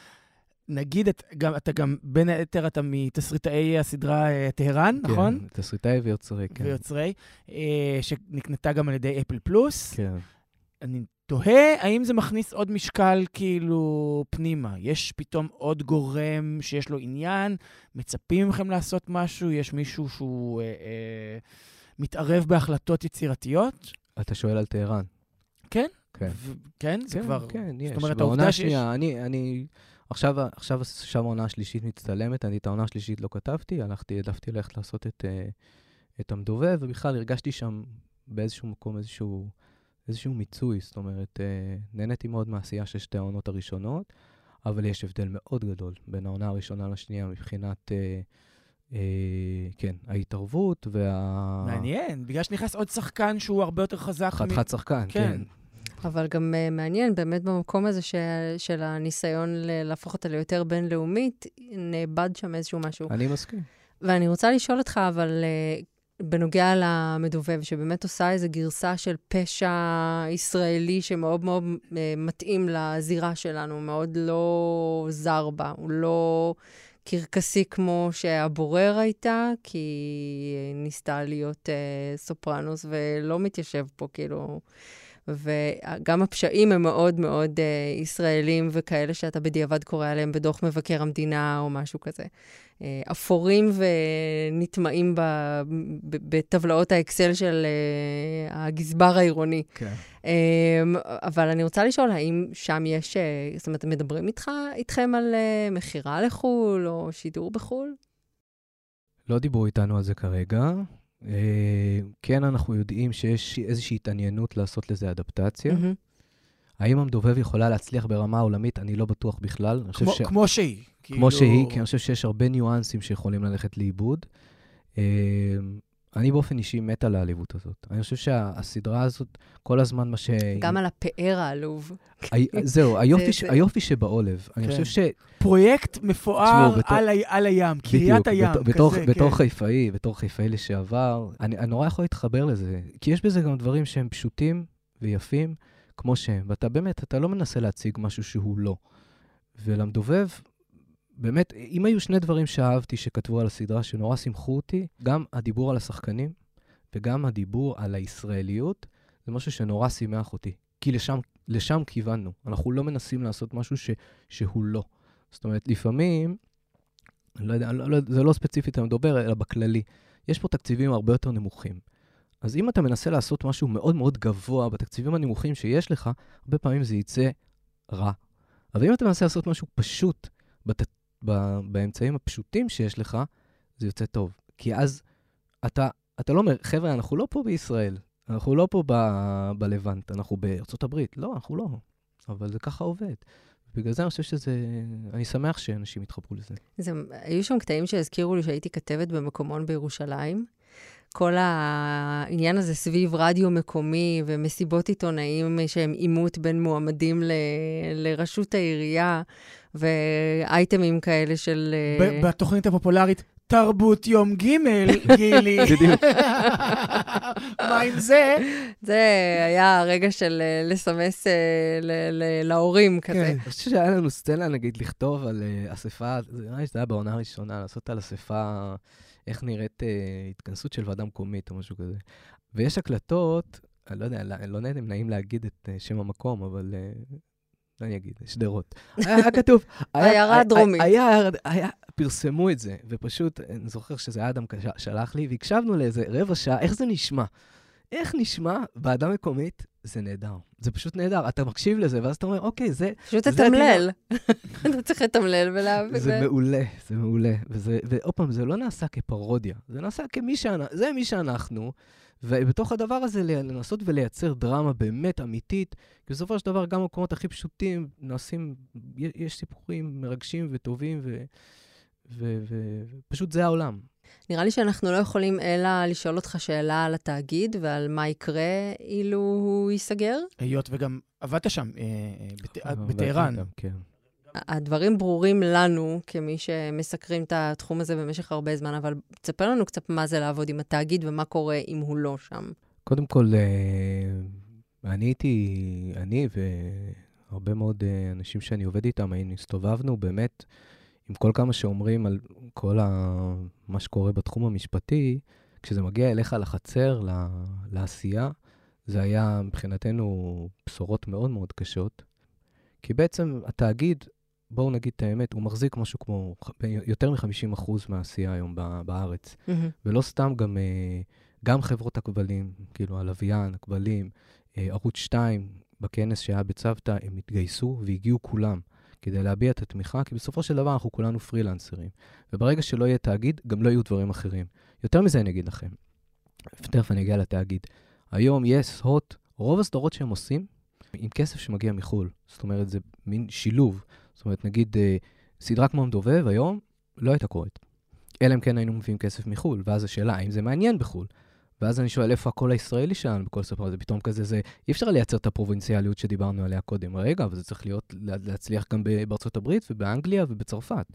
נגיד, את, גם, אתה גם, בין היתר, אתה מתסריטאי הסדרה אה, טהרן, נכון? כן, תסריטאי ויוצרי, כן. ויוצרי, אה, שנקנתה גם על ידי אפל פלוס. כן. אני תוהה האם זה מכניס עוד משקל כאילו פנימה. יש פתאום עוד גורם שיש לו עניין, מצפים מכם לעשות משהו, יש מישהו שהוא אה, אה, מתערב בהחלטות יצירתיות? אתה שואל על טהרן. כן. כן. ו- כן, זה כן, כבר... כן, יש. זאת אומרת, בעונה העובדה שיש... השנייה, אני, אני, עכשיו, עכשיו, עכשיו העונה השלישית מצטלמת, אני את העונה השלישית לא כתבתי, הלכתי, העדפתי ללכת לעשות את, אה, את המדובב, ובכלל הרגשתי שם באיזשהו מקום איזשהו, איזשהו מיצוי, זאת אומרת, אה, נהניתי מאוד מהעשייה של שתי העונות הראשונות, אבל יש הבדל מאוד גדול בין העונה הראשונה לשנייה מבחינת, אה, אה, כן, ההתערבות וה... מעניין, בגלל שנכנס עוד שחקן שהוא הרבה יותר חזק. חתיכת שחקן, כן. אבל גם uh, מעניין, באמת במקום הזה ש... של הניסיון להפוך אותה ליותר בינלאומית, נאבד שם איזשהו משהו. אני מסכים. ואני רוצה לשאול אותך, אבל uh, בנוגע למדובב, שבאמת עושה איזו גרסה של פשע ישראלי שמאוד מאוד uh, מתאים לזירה שלנו, מאוד לא זר בה, הוא לא קרקסי כמו שהבורר הייתה, כי היא ניסתה להיות uh, סופרנוס ולא מתיישב פה, כאילו... וגם הפשעים הם מאוד מאוד uh, ישראלים וכאלה שאתה בדיעבד קורא עליהם בדוח מבקר המדינה או משהו כזה. Uh, אפורים ונטמעים ב, ב, בטבלאות האקסל של uh, הגזבר העירוני. כן. Um, אבל אני רוצה לשאול, האם שם יש, uh, זאת אומרת, מדברים איתך, איתכם על uh, מכירה לחו"ל או שידור בחו"ל? לא דיברו איתנו על זה כרגע. אה, כן, אנחנו יודעים שיש איזושהי התעניינות לעשות לזה אדפטציה. האם המדובב יכולה להצליח ברמה עולמית? אני לא בטוח בכלל. כמו, ש- כמו שהיא. כמו כאילו- שהיא, כי אני חושב שיש הרבה ניואנסים שיכולים ללכת לאיבוד. אני באופן אישי מת על העליבות הזאת. אני חושב שהסדרה הזאת, כל הזמן מה ש... גם על הפאר העלוב. זהו, היופי, ש... זה- היופי שבעולב. אני כן. חושב ש... פרויקט מפואר על, ה... על הים, קריית הים, בתור- בתור, כזה, בתור כן. חיפאי, בתור חיפאי לשעבר, אני, אני נורא יכול להתחבר לזה. כי יש בזה גם דברים שהם פשוטים ויפים, כמו שהם. ואתה באמת, אתה לא מנסה להציג משהו שהוא לא. ולמדובב, באמת, אם היו שני דברים שאהבתי שכתבו על הסדרה, שנורא שימחו אותי, גם הדיבור על השחקנים וגם הדיבור על הישראליות, זה משהו שנורא שימח אותי. כי לשם, לשם כיוונו. אנחנו לא מנסים לעשות משהו ש, שהוא לא. זאת אומרת, לפעמים, לא יודע, לא, לא, זה לא ספציפית אני מדבר, אלא בכללי. יש פה תקציבים הרבה יותר נמוכים. אז אם אתה מנסה לעשות משהו מאוד מאוד גבוה בתקציבים הנמוכים שיש לך, הרבה פעמים זה יצא רע. אבל אם אתה מנסה לעשות משהו פשוט בת, באמצעים הפשוטים שיש לך, זה יוצא טוב. כי אז אתה, אתה לא אומר, חבר'ה, אנחנו לא פה בישראל, אנחנו לא פה ב, בלבנט, אנחנו בארצות הברית. לא, אנחנו לא. אבל זה ככה עובד. בגלל זה אני חושב שזה... אני שמח שאנשים יתחברו לזה. זה, היו שם קטעים שהזכירו לי שהייתי כתבת במקומון בירושלים. כל העניין הזה סביב רדיו מקומי ומסיבות עיתונאים שהם עימות בין מועמדים ל, לראשות העירייה, ואייטמים כאלה של... אה, בתוכנית הפופולרית, תרבות יום ג', גילי. בדיוק. מה עם זה? זה היה הרגע של אה, לסמס אה, ל- ל- להורים כזה. כן. אני חושב שהיה לנו סצנה, נגיד, לכתוב על אספה, זה נראה לי שזה היה בעונה הראשונה, לעשות על אספה, איך נראית אה, התכנסות של ועדה מקומית או משהו כזה. ויש הקלטות, אני לא יודע, לא יודע אם נעים להגיד את אה, שם המקום, אבל... אה, אני אגיד, שדרות. היה היה כתוב... היה- עיירה היה- דרומית. היה, היה, פרסמו את זה, ופשוט, אני זוכר שזה אדם שלח לי, והקשבנו לאיזה רבע שעה, איך זה נשמע? איך נשמע ועדה מקומית? זה נהדר. זה פשוט נהדר. אתה מקשיב לזה, ואז אתה אומר, אוקיי, זה, פשוט תתמלל. אתה צריך לתמלל ולהבין. זה מעולה, זה מעולה. ועוד פעם, זה לא נעשה כפרודיה, זה נעשה כמי שאנחנו, זה מי שאנחנו, ובתוך הדבר הזה לנסות ולייצר דרמה באמת אמיתית, כי בסופו של דבר גם במקומות הכי פשוטים נעשים, יש סיפורים מרגשים וטובים, ופשוט זה העולם. נראה לי שאנחנו לא יכולים אלא לשאול אותך שאלה על התאגיד ועל מה יקרה אילו הוא ייסגר. היות וגם עבדת שם, אה, אה, אבל בטהרן. כן. הדברים ברורים לנו, כמי שמסקרים את התחום הזה במשך הרבה זמן, אבל תספר לנו קצת מה זה לעבוד עם התאגיד ומה קורה אם הוא לא שם. קודם כל, אה, אני הייתי, אני והרבה מאוד אה, אנשים שאני עובד איתם, היינו, הסתובבנו באמת עם כל כמה שאומרים על כל ה... מה שקורה בתחום המשפטי, כשזה מגיע אליך לחצר, ל- לעשייה, זה היה מבחינתנו בשורות מאוד מאוד קשות. כי בעצם התאגיד, בואו נגיד את האמת, הוא מחזיק משהו כמו יותר מ-50% מהעשייה היום בארץ. ולא סתם גם, אה, גם חברות הכבלים, כאילו הלוויין, הכבלים, אה, ערוץ 2, בכנס שהיה בצוותא, הם התגייסו והגיעו כולם כדי להביע את התמיכה, כי בסופו של דבר אנחנו כולנו פרילנסרים. וברגע שלא יהיה תאגיד, גם לא יהיו דברים אחרים. יותר מזה אני אגיד לכם, תכף אני אגיע לתאגיד. היום יס, הוט, רוב הסדרות שהם עושים, עם כסף שמגיע מחו"ל. זאת אומרת, זה מין שילוב. זאת אומרת, נגיד, אה, סדרה כמו המדובב היום, לא הייתה קורית. אלא אם כן היינו מביאים כסף מחו"ל, ואז השאלה, האם זה מעניין בחו"ל? ואז אני שואל, איפה הקול הישראלי שלנו בכל הסיפור הזה? פתאום כזה, זה, אי אפשר לייצר את הפרובינציאליות שדיברנו עליה קודם. רגע, אבל זה צריך להיות, לה- להצליח גם בארצות הברית ובאנגליה ובצרפת.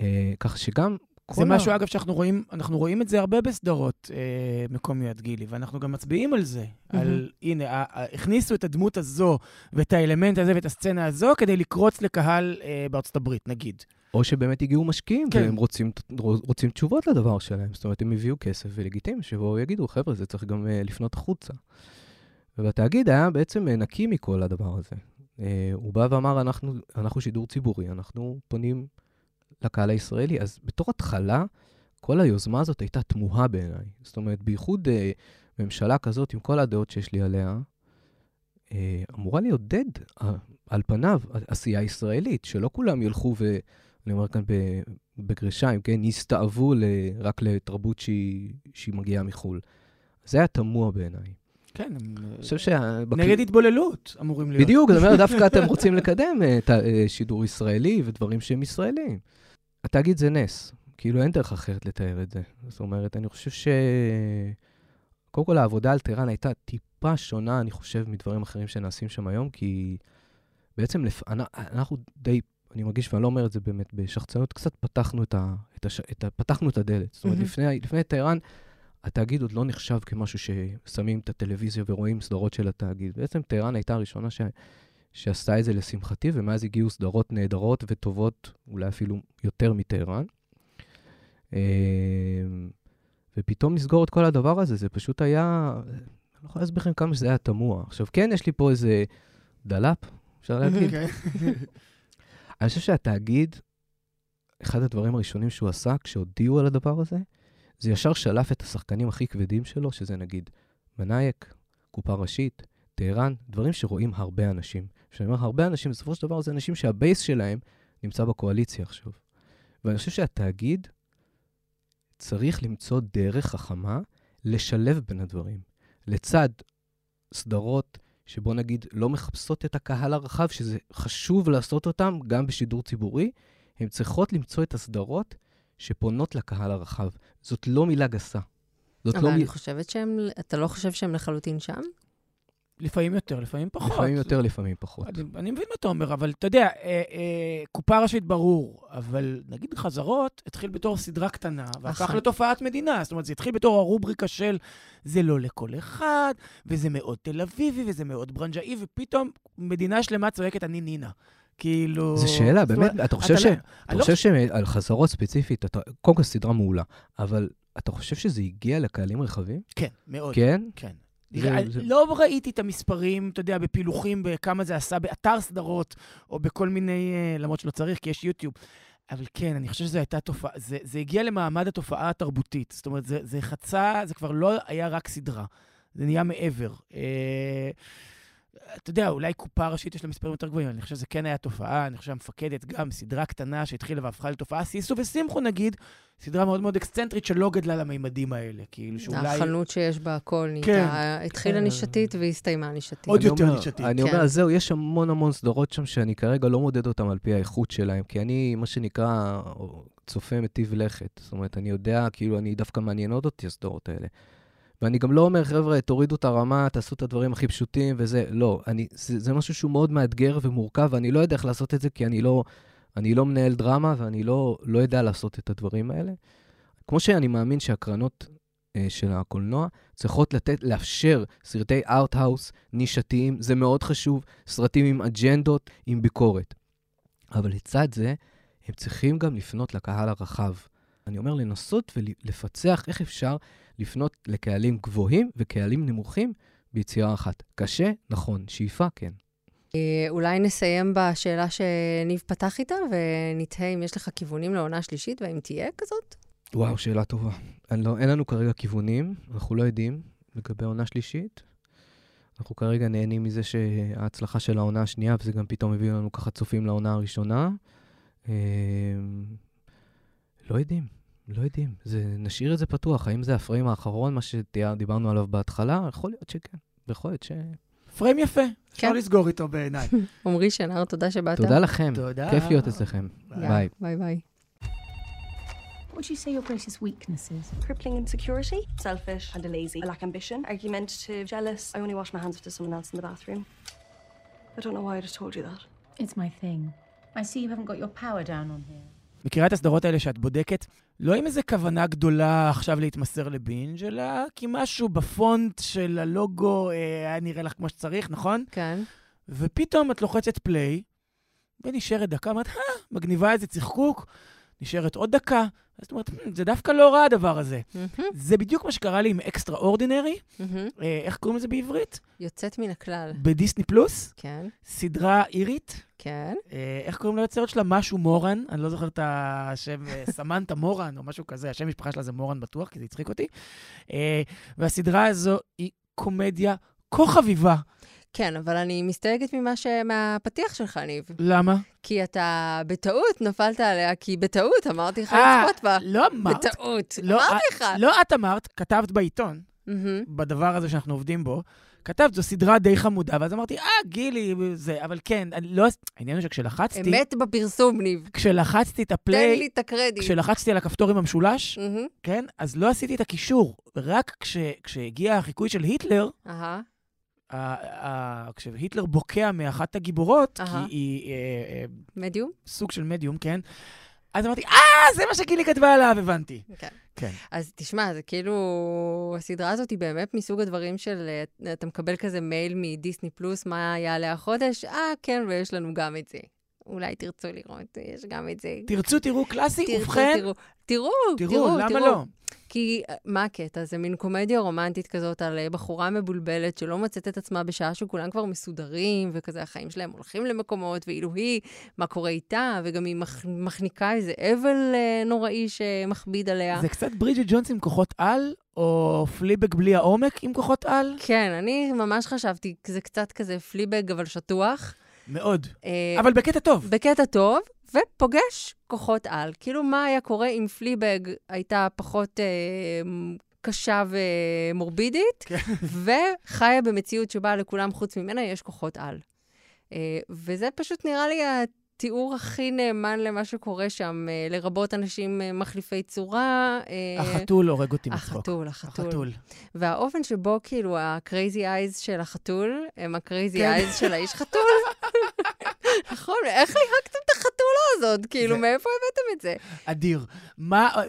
אה, ככה שגם זה משהו, אגב, שאנחנו רואים, אנחנו רואים את זה הרבה בסדרות אה, מקומיות, גילי, ואנחנו גם מצביעים על זה. על, הנה, ה- ה- הכניסו את הדמות הזו ואת האלמנט הזה ואת הסצנה הזו כדי לקרוץ לקהל אה, בארצות הברית, נגיד. או שבאמת הגיעו משקיעים, כן. והם רוצים, רוצים תשובות לדבר שלהם. זאת אומרת, הם הביאו כסף ולגיטימי, שיבואו ויגידו, חבר'ה, זה צריך גם uh, לפנות החוצה. ובתאגיד היה בעצם uh, נקי מכל הדבר הזה. Uh, הוא בא ואמר, אנחנו, אנחנו שידור ציבורי, אנחנו פונים לקהל הישראלי. אז בתור התחלה, כל היוזמה הזאת הייתה תמוהה בעיניי. זאת אומרת, בייחוד uh, ממשלה כזאת, עם כל הדעות שיש לי עליה, uh, אמורה לעודד, uh, על פניו, עשייה ישראלית, שלא כולם ילכו ו... אני אומר כאן בגרשיים, כן? יסתאבו ל- רק לתרבות שהיא, שהיא מגיעה מחו"ל. זה היה תמוה בעיניי. כן, הם, אני חושב שה... נגד התבוללות אמורים להיות. בדיוק, אני אומר, דווקא אתם רוצים לקדם אה, את השידור ישראלי ודברים שהם ישראלים. התאגיד זה נס, כאילו אין דרך אחרת לתאר את זה. זאת אומרת, אני חושב ש... קודם כל, העבודה על טהרן הייתה טיפה שונה, אני חושב, מדברים אחרים שנעשים שם היום, כי בעצם לפ... אנ- אנחנו די, אני מרגיש, ואני לא אומר את זה באמת בשחצנות, קצת פתחנו את, ה... את, הש... את ה... פתחנו את הדלת. זאת אומרת, מהמם. לפני, לפני טהרן, התאגיד עוד לא נחשב כמשהו ששמים את הטלוויזיה ורואים סדרות של התאגיד. בעצם טהרן הייתה הראשונה ש... שעשתה את זה לשמחתי, ומאז הגיעו סדרות נהדרות וטובות, אולי אפילו יותר מטהרן. אה, ופתאום לסגור את כל הדבר הזה, זה פשוט היה... אני לא יכול להסביר לכם כמה שזה היה תמוה. עכשיו, כן, יש לי פה איזה ד-laugh, אפשר להגיד. כן. אני חושב שהתאגיד, אחד הדברים הראשונים שהוא עשה כשהודיעו על הדבר הזה, זה ישר שלף את השחקנים הכי כבדים שלו, שזה נגיד מנאייק, קופה ראשית, טהרן, דברים שרואים הרבה אנשים. כשאני אומר הרבה אנשים, בסופו של דבר זה אנשים שה base שלהם נמצא בקואליציה עכשיו. ואני חושב שהתאגיד צריך למצוא דרך חכמה לשלב בין הדברים. לצד סדרות שבוא נגיד לא מחפשות את הקהל הרחב, שזה חשוב לעשות אותם גם בשידור ציבורי, הן צריכות למצוא את הסדרות שפונות לקהל הרחב. זאת לא מילה גסה. זאת אבל לא... אני מ- חושבת שהם, אתה לא חושב שהם לחלוטין שם? לפעמים יותר, לפעמים פחות. לפעמים יותר, לפעמים פחות. אני, אני מבין מה אתה אומר, אבל אתה יודע, אה, אה, קופה ראשית ברור, אבל נגיד חזרות התחיל בתור סדרה קטנה, והפך. לתופעת מדינה. זאת אומרת, זה התחיל בתור הרובריקה של זה לא לכל אחד, וזה מאוד תל אביבי, וזה מאוד ברנג'אי, ופתאום מדינה שלמה צועקת, אני נינה. כאילו... זו שאלה, באמת, אתה חושב לא- ש- אני אתה לא חושב שעל חזרות ספציפית, קודם כל סדרה מעולה, אבל אתה חושב שזה הגיע לקהלים רחבים? כן, מאוד. כן? כן. זה- נראה- זה- לא ראיתי את המספרים, אתה יודע, בפילוחים, בכמה זה עשה באתר סדרות, או בכל מיני, אה, למרות שלא צריך, כי יש יוטיוב. אבל כן, אני חושב שזו הייתה תופעה, זה, זה הגיע למעמד התופעה התרבותית. זאת אומרת, זה, זה חצה, זה כבר לא היה רק סדרה, זה נהיה מעבר. אה, אתה יודע, אולי קופה ראשית יש לה מספרים יותר גבוהים, אני חושב שזה כן היה תופעה, אני חושב שהמפקדת גם, סדרה קטנה שהתחילה והפכה לתופעה, סיסו ושמחו נגיד, סדרה מאוד מאוד אקסצנטרית שלא גדלה לממדים האלה, כאילו שאולי... החנות שיש בה הכל נהייתה, כן. התחילה כן. נישתית והסתיימה נישתית. עוד יותר אומר- נישתית. אני כן. אומר, אז זהו, יש המון המון סדרות שם שאני כרגע לא מודד אותן על פי האיכות שלהן, כי אני, מה שנקרא, צופה מטיב לכת. זאת אומרת, אני יודע, כאילו, אני דווקא מעניינות אותי הסדרות האלה. ואני גם לא אומר, חבר'ה, תורידו את הרמה, תעשו את הדברים הכי פשוטים וזה. לא, אני, זה, זה משהו שהוא מאוד מאתגר ומורכב, ואני לא יודע איך לעשות את זה, כי אני לא, אני לא מנהל דרמה, ואני לא, לא יודע לעשות את הדברים האלה. כמו שאני מאמין שהקרנות אה, של הקולנוע צריכות לתת, לאפשר סרטי ארט-האוס נישתיים, זה מאוד חשוב, סרטים עם אג'נדות, עם ביקורת. אבל לצד זה, הם צריכים גם לפנות לקהל הרחב. אני אומר, לנסות ולפצח איך אפשר לפנות לקהלים גבוהים וקהלים נמוכים ביצירה אחת. קשה? נכון. שאיפה? כן. אה, אולי נסיים בשאלה שניב פתח איתה, ונתהה אם יש לך כיוונים לעונה שלישית, והאם תהיה כזאת? וואו, שאלה טובה. לא, אין לנו כרגע כיוונים, אנחנו לא יודעים לגבי עונה שלישית. אנחנו כרגע נהנים מזה שההצלחה של העונה השנייה, וזה גם פתאום הביא לנו ככה צופים לעונה הראשונה. אה, לא יודעים, לא יודעים. זה, נשאיר את זה פתוח. האם זה הפריים האחרון, מה שדיברנו עליו בהתחלה? יכול להיות שכן. יכול להיות ש... פריים יפה, אפשר כן. לסגור איתו בעיניי. עמרי שנהר, תודה שבאת. תודה לכם. תודה. כיף להיות אצלכם. ביי. ביי ביי. What would you say your greatest weakness is? Crippling insecurity, selfish, and a lazy. I lack ambition, argumentative, jealous. I only wash my hands if there's someone else in the bathroom. I don't know why I just told you that. It's my thing. I see you haven't got your power down on here. מכירה את הסדרות האלה שאת בודקת, לא עם איזה כוונה גדולה עכשיו להתמסר לבינג', אלא כי משהו בפונט של הלוגו אה, היה נראה לך כמו שצריך, נכון? כן. ופתאום את לוחצת פליי, ונשארת דקה, אומרת, אה, מגניבה איזה צחקוק, נשארת עוד דקה, אז את אומרת, "מ, זה דווקא לא רע הדבר הזה. מהמם, זה בדיוק מה שקרה לי עם אקסטרה אורדינרי. אה, איך קוראים לזה בעברית? יוצאת מן הכלל. בדיסני פלוס, כן, סדרה אירית. כן. אה, איך קוראים ליוצרת שלה? משהו מורן, אני לא זוכר את השם, אה, סמנטה מורן או משהו כזה, השם משפחה שלה זה מורן בטוח, כי זה הצחיק אותי. אה, והסדרה הזו היא קומדיה כה חביבה. כן, אבל אני מסתייגת ממה ש... מהפתיח שלך, ניב. למה? כי אתה בטעות נפלת עליה, כי בטעות אמרתי לך אה, לצפות בה. לא אמרת. בטעות. לא, אמרתי את- לך. לא את אמרת, כתבת בעיתון. בדבר הזה שאנחנו עובדים בו, כתבת, זו סדרה די חמודה, ואז אמרתי, אה, גילי, זה, אבל כן, אני לא... העניין הוא שכשלחצתי, אמת בפרסום, ניב. כשלחצתי את תן הפליי, לי את הקרדיט. כשלחצתי על הכפתור עם המשולש, מהמם. כן, אז לא עשיתי את הקישור. רק כש, כשהגיע החיקוי של היטלר, אהה. כשהיטלר בוקע מאחת הגיבורות. כי היא אה, אה, מדיום? סוג של מדיום, כן? אז אמרתי, אה, זה מה שגילי כתבה עליו, הבנתי. כן. כן. אז תשמע, זה כאילו, הסדרה הזאת היא באמת מסוג הדברים של, אה, אתה מקבל כזה מייל מדיסני פלוס, מה יעלה החודש? אה, כן, ויש לנו גם את זה. אולי תרצו לראות, יש גם את זה. תרצו, תראו קלאסי, תרצו, ובכן, תראו, תראו, תראו, תראו, למה תראו. לא? כי אה, מה הקטע? זה מין קומדיה רומנטית כזאת על אה, בחורה מבולבלת שלא מוצאת את עצמה בשעה שכולם כבר מסודרים, וכזה החיים שלהם הולכים למקומות, ואילו היא, מה קורה איתה, וגם היא מח, מחניקה איזה אבל אה, נוראי שמכביד עליה. זה קצת ברידג'ט ג'ונס עם כוחות על, או פליבק בלי העומק עם כוחות על? כן, אני ממש חשבתי, זה קצת כזה פליבג, אבל שטוח. מאוד. אה, אבל בקטע טוב. בקטע טוב, ופוגש כוחות על. כאילו, מה היה קורה אם פליבג הייתה פחות אה, קשה ומורבידית, כן. וחיה במציאות שבה לכולם חוץ ממנה יש כוחות על. אה, וזה פשוט נראה לי התיאור הכי נאמן למה שקורה שם, אה, לרבות אנשים אה, מחליפי צורה. אה, החתול הורג אותי מצחוק. החתול, החתול. החתול. והאופן שבו כאילו ה-crazy eyes של החתול הם ה-crazy כן. eyes של האיש חתול. נכון, איך ליהקתם את החתולה הזאת? כאילו, מאיפה הבאתם את זה? אדיר. מה...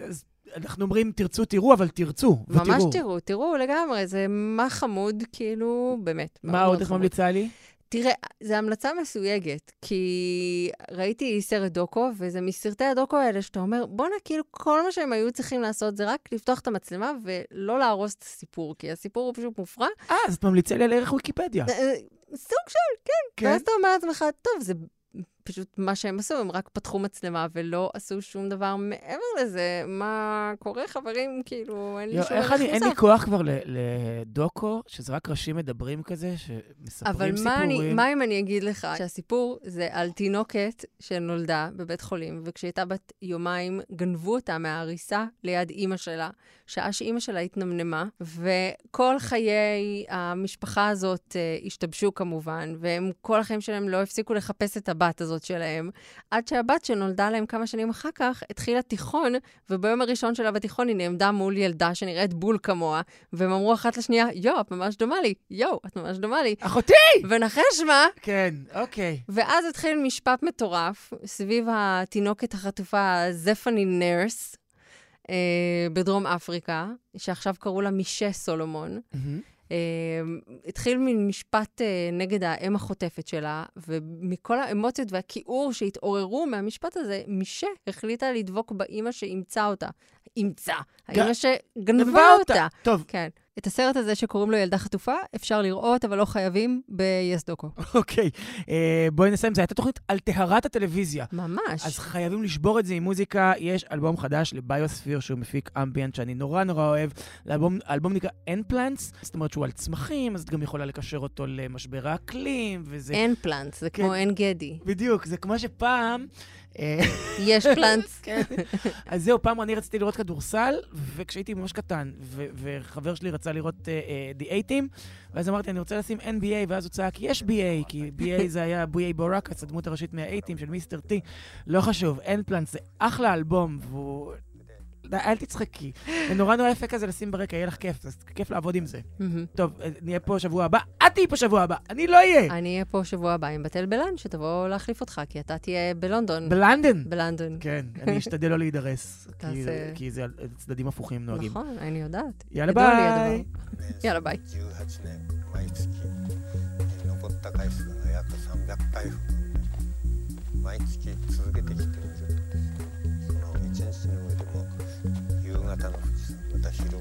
אנחנו אומרים, תרצו, תראו, אבל תרצו. ותראו. ממש תראו, תראו לגמרי, זה מה חמוד, כאילו, באמת. מה עוד את חמוד. ממליצה לי? תראה, זו המלצה מסויגת, כי ראיתי סרט דוקו, וזה מסרטי הדוקו האלה שאתה אומר, בואנה, כאילו, כל מה שהם היו צריכים לעשות זה רק לפתוח את המצלמה ולא להרוס את הסיפור, כי הסיפור הוא פשוט מופרע. אה, אז את ממליצה לי על ערך ויקיפדיה. סוג של, כן. כן. ואז אתה אומר לעצמך, טוב, זה פשוט מה שהם עשו, הם רק פתחו מצלמה ולא עשו שום דבר מעבר לזה. מה קורה, חברים? כאילו, אין לי יו, שום ערך אין לי. כוח כבר לדוקו, שזה רק ראשים מדברים כזה, שמספרים אבל סיפורים. מה, אני, מה אם אני אגיד לך שהסיפור זה על תינוקת שנולדה בבית חולים, וכשהיא הייתה בת יומיים, גנבו אותה מהעריסה ליד אימא שלה, שעה שאימא שלה התנמנמה, וכל חיי המשפחה הזאת uh, השתבשו כמובן, והם כל החיים שלהם לא הפסיקו לחפש את הבת הזאת שלהם, עד שהבת שנולדה להם כמה שנים אחר כך, התחילה תיכון, וביום הראשון שלה בתיכון היא נעמדה מול ילדה שנראית בול כמוה, והם אמרו אחת לשנייה, יואו, את ממש דומה לי, יואו, את ממש דומה לי. אחותי! ונחש מה? כן, אוקיי. ואז התחיל משפט מטורף סביב התינוקת החטופה זפני נרס אה, בדרום אפריקה, שעכשיו קראו לה מישה סולומון. מהמם. אה, התחיל מין משפט אה, נגד האם החוטפת שלה, ומכל האמוציות והכיעור שהתעוררו מהמשפט הזה, מישה החליטה לדבוק באימא שאימצה אותה. אימצה. האימא שגנבה גנבה אותה. אותה. טוב, כן. את הסרט הזה שקוראים לו ילדה חטופה, אפשר לראות, אבל לא חייבים, ב-yes דוקו. אוקיי. אה, בואי נסיים. זו הייתה תוכנית על טהרת הטלוויזיה. ממש. אז חייבים לשבור את זה עם מוזיקה. יש אלבום חדש לביוספיר, שהוא מפיק אמביאנט, שאני נורא נורא אוהב. האלבום נקרא פלנטס, זאת אומרת שהוא על צמחים, אז את גם יכולה לקשר אותו למשבר האקלים, וזה... פלנט, זה כן. כמו גדי. בדיוק, זה כמו שפעם... אה, יש פלנטס. כן. אז זהו, פעם אני רציתי לראות כדורסל, וכשהייתי ממש קטן, ו- וחבר שלי רצה לראות uh, The A-Team, ואז אמרתי, אני רוצה לשים NBA, ואז הוא צעק, יש BA, כי BA זה היה בויי בורקס, הדמות הראשית מה-A-Team של מיסטר T. לא חשוב, אין פלנט, זה אחלה אלבום, והוא... די, אל תצחקי. זה נורא נורא יפה כזה לשים ברקע, יהיה לך כיף, אז כיף לעבוד עם זה. מהמם. טוב, אה, נהיה פה שבוע הבא. את תהיי פה שבוע הבא, אני לא אהיה. אני אהיה פה שבוע הבא עם בתל בלן, שתבוא להחליף אותך, כי אתה תהיה בלונדון. בלנדון. בלונדון. כן, אני אשתדל לא להידרס, כי- תעשה- כי זה על צדדים הפוכים נוהגים. נכון, אני יודעת. יאללה ידוע לי ביי. הדבר. יאללה ביי. 18年毎月登った回数が約300回ほど毎月続けてきて 方の富士山また昼